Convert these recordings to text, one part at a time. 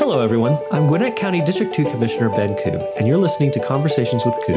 Hello, everyone. I'm Gwinnett County District 2 Commissioner Ben Ku, and you're listening to Conversations with Ku.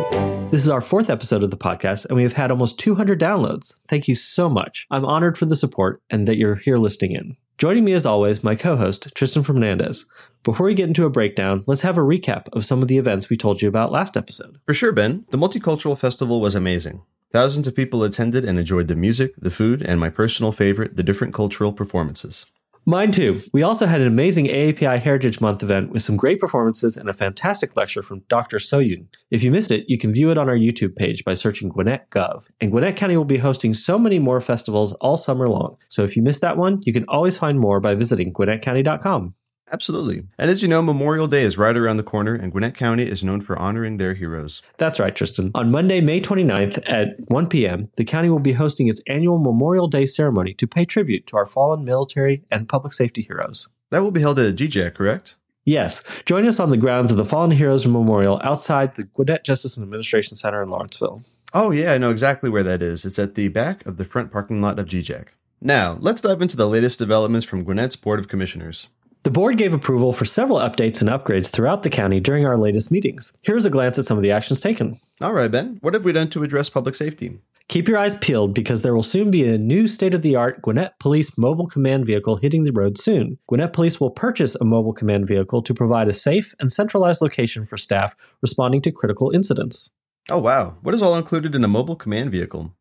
This is our fourth episode of the podcast, and we have had almost 200 downloads. Thank you so much. I'm honored for the support and that you're here listening in. Joining me as always, my co host, Tristan Fernandes. Before we get into a breakdown, let's have a recap of some of the events we told you about last episode. For sure, Ben. The Multicultural Festival was amazing. Thousands of people attended and enjoyed the music, the food, and my personal favorite, the different cultural performances. Mine too. We also had an amazing AAPI Heritage Month event with some great performances and a fantastic lecture from Dr. Soyun. If you missed it, you can view it on our YouTube page by searching Gwinnett Gov. And Gwinnett County will be hosting so many more festivals all summer long. So if you missed that one, you can always find more by visiting gwinnettcounty.com. Absolutely. And as you know, Memorial Day is right around the corner, and Gwinnett County is known for honoring their heroes. That's right, Tristan. On Monday, May 29th at 1 p.m., the county will be hosting its annual Memorial Day ceremony to pay tribute to our fallen military and public safety heroes. That will be held at GJAC, correct? Yes. Join us on the grounds of the Fallen Heroes Memorial outside the Gwinnett Justice and Administration Center in Lawrenceville. Oh, yeah, I know exactly where that is. It's at the back of the front parking lot of GJAC. Now, let's dive into the latest developments from Gwinnett's Board of Commissioners. The board gave approval for several updates and upgrades throughout the county during our latest meetings. Here's a glance at some of the actions taken. All right, Ben. What have we done to address public safety? Keep your eyes peeled because there will soon be a new state of the art Gwinnett Police mobile command vehicle hitting the road soon. Gwinnett Police will purchase a mobile command vehicle to provide a safe and centralized location for staff responding to critical incidents. Oh, wow. What is all included in a mobile command vehicle?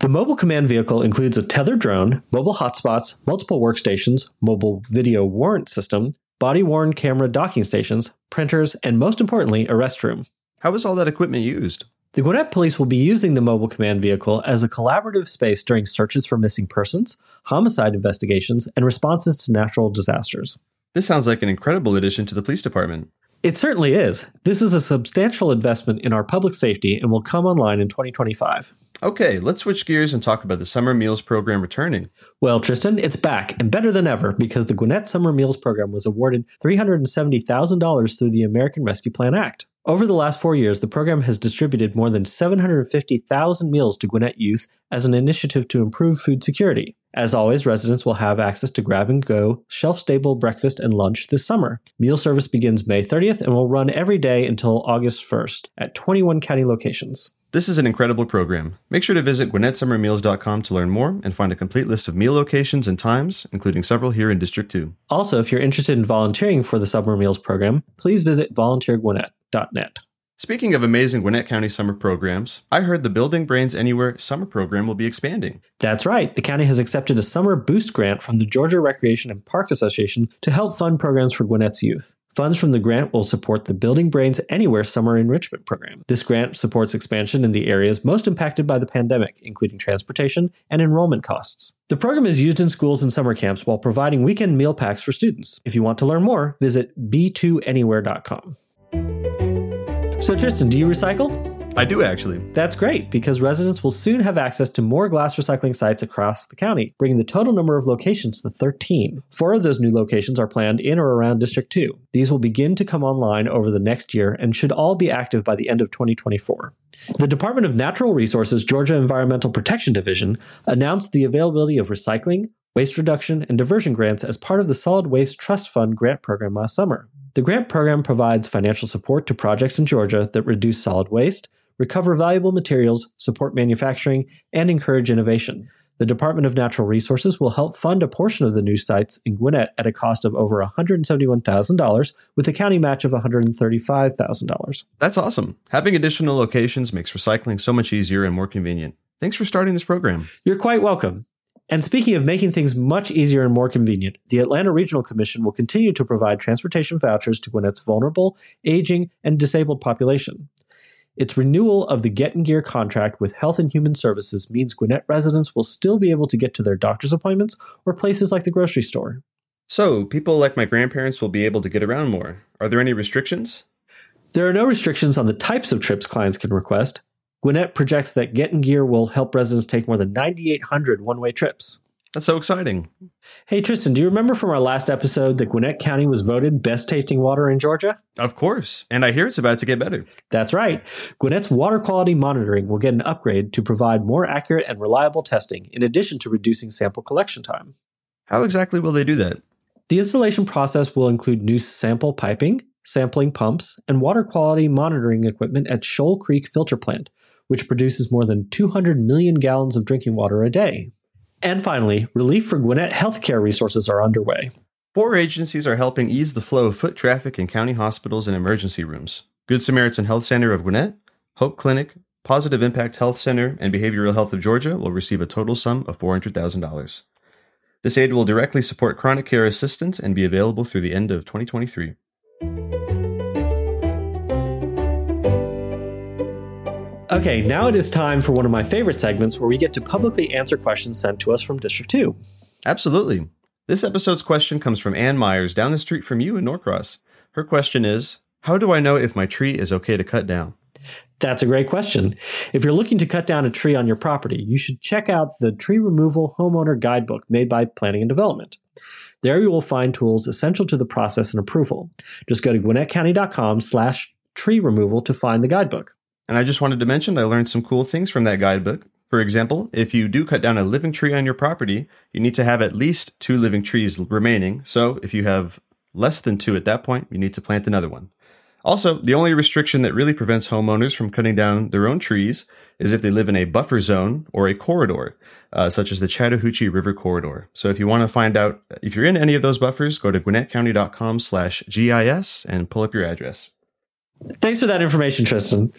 The mobile command vehicle includes a tethered drone, mobile hotspots, multiple workstations, mobile video warrant system, body worn camera docking stations, printers, and most importantly, a restroom. How is all that equipment used? The Gwinnett Police will be using the mobile command vehicle as a collaborative space during searches for missing persons, homicide investigations, and responses to natural disasters. This sounds like an incredible addition to the police department. It certainly is. This is a substantial investment in our public safety and will come online in 2025. Okay, let's switch gears and talk about the Summer Meals Program returning. Well, Tristan, it's back and better than ever because the Gwinnett Summer Meals Program was awarded $370,000 through the American Rescue Plan Act. Over the last four years, the program has distributed more than 750,000 meals to Gwinnett youth as an initiative to improve food security. As always, residents will have access to grab and go, shelf stable breakfast and lunch this summer. Meal service begins May 30th and will run every day until August 1st at 21 county locations. This is an incredible program. Make sure to visit gwinnettsummermeals.com to learn more and find a complete list of meal locations and times, including several here in District 2. Also, if you're interested in volunteering for the Summer Meals program, please visit volunteergwinnett.net. Speaking of amazing Gwinnett County summer programs, I heard the Building Brains Anywhere summer program will be expanding. That's right. The county has accepted a summer boost grant from the Georgia Recreation and Park Association to help fund programs for Gwinnett's youth. Funds from the grant will support the Building Brains Anywhere Summer Enrichment Program. This grant supports expansion in the areas most impacted by the pandemic, including transportation and enrollment costs. The program is used in schools and summer camps while providing weekend meal packs for students. If you want to learn more, visit b2anywhere.com. So, Tristan, do you recycle? I do actually. That's great because residents will soon have access to more glass recycling sites across the county, bringing the total number of locations to 13. Four of those new locations are planned in or around District 2. These will begin to come online over the next year and should all be active by the end of 2024. The Department of Natural Resources Georgia Environmental Protection Division announced the availability of recycling, waste reduction, and diversion grants as part of the Solid Waste Trust Fund grant program last summer. The grant program provides financial support to projects in Georgia that reduce solid waste, recover valuable materials, support manufacturing, and encourage innovation. The Department of Natural Resources will help fund a portion of the new sites in Gwinnett at a cost of over $171,000 with a county match of $135,000. That's awesome. Having additional locations makes recycling so much easier and more convenient. Thanks for starting this program. You're quite welcome. And speaking of making things much easier and more convenient, the Atlanta Regional Commission will continue to provide transportation vouchers to Gwinnett's vulnerable, aging, and disabled population. Its renewal of the Get in Gear contract with Health and Human Services means Gwinnett residents will still be able to get to their doctor's appointments or places like the grocery store. So, people like my grandparents will be able to get around more. Are there any restrictions? There are no restrictions on the types of trips clients can request. Gwinnett projects that Get in Gear will help residents take more than 9,800 one way trips. That's so exciting. Hey, Tristan, do you remember from our last episode that Gwinnett County was voted best tasting water in Georgia? Of course. And I hear it's about to get better. That's right. Gwinnett's water quality monitoring will get an upgrade to provide more accurate and reliable testing, in addition to reducing sample collection time. How exactly will they do that? The installation process will include new sample piping, sampling pumps, and water quality monitoring equipment at Shoal Creek Filter Plant, which produces more than 200 million gallons of drinking water a day. And finally, relief for Gwinnett healthcare resources are underway. Four agencies are helping ease the flow of foot traffic in county hospitals and emergency rooms Good Samaritan Health Center of Gwinnett, Hope Clinic, Positive Impact Health Center, and Behavioral Health of Georgia will receive a total sum of $400,000. This aid will directly support chronic care assistance and be available through the end of 2023. Okay, now it is time for one of my favorite segments where we get to publicly answer questions sent to us from District 2. Absolutely. This episode's question comes from Ann Myers down the street from you in Norcross. Her question is How do I know if my tree is okay to cut down? That's a great question. If you're looking to cut down a tree on your property, you should check out the Tree Removal Homeowner Guidebook made by Planning and Development. There you will find tools essential to the process and approval. Just go to gwinnettcounty.com slash tree removal to find the guidebook. And I just wanted to mention I learned some cool things from that guidebook. For example, if you do cut down a living tree on your property, you need to have at least two living trees remaining. So if you have less than two at that point, you need to plant another one. Also, the only restriction that really prevents homeowners from cutting down their own trees is if they live in a buffer zone or a corridor, uh, such as the Chattahoochee River Corridor. So if you want to find out if you're in any of those buffers, go to gwinnettcounty.com slash GIS and pull up your address. Thanks for that information, Tristan.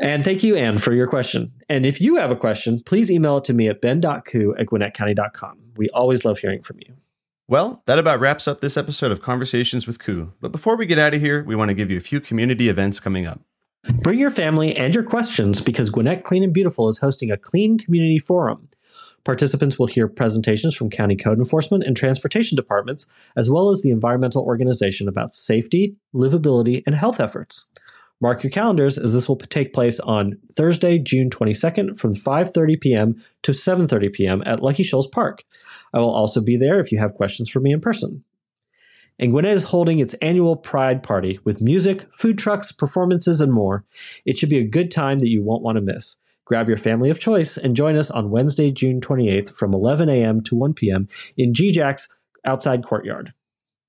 And thank you, Anne, for your question. And if you have a question, please email it to me at ben.ku at gwinnettcounty.com. We always love hearing from you. Well, that about wraps up this episode of Conversations with Ku. But before we get out of here, we want to give you a few community events coming up. Bring your family and your questions because Gwinnett Clean and Beautiful is hosting a clean community forum. Participants will hear presentations from county code enforcement and transportation departments, as well as the environmental organization about safety, livability, and health efforts. Mark your calendars as this will take place on Thursday, June 22nd from 5:30 p.m. to 7:30 p.m. at Lucky Shoals Park. I will also be there if you have questions for me in person. And Gwinnett is holding its annual Pride Party with music, food trucks, performances, and more. It should be a good time that you won't want to miss. Grab your family of choice and join us on Wednesday, June 28th from 11 a.m. to 1 p.m. in GJAC's outside courtyard.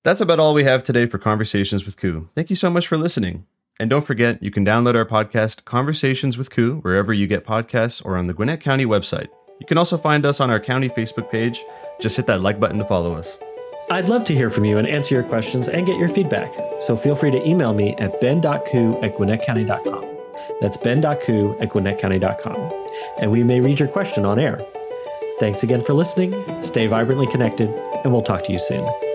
That's about all we have today for Conversations with Ku. Thank you so much for listening. And don't forget, you can download our podcast, Conversations with Ku, wherever you get podcasts or on the Gwinnett County website. You can also find us on our county Facebook page. Just hit that like button to follow us. I'd love to hear from you and answer your questions and get your feedback. So feel free to email me at ben.ku at gwinnettcounty.com. That's ben.ku at gwinnettcounty.com. And we may read your question on air. Thanks again for listening. Stay vibrantly connected, and we'll talk to you soon.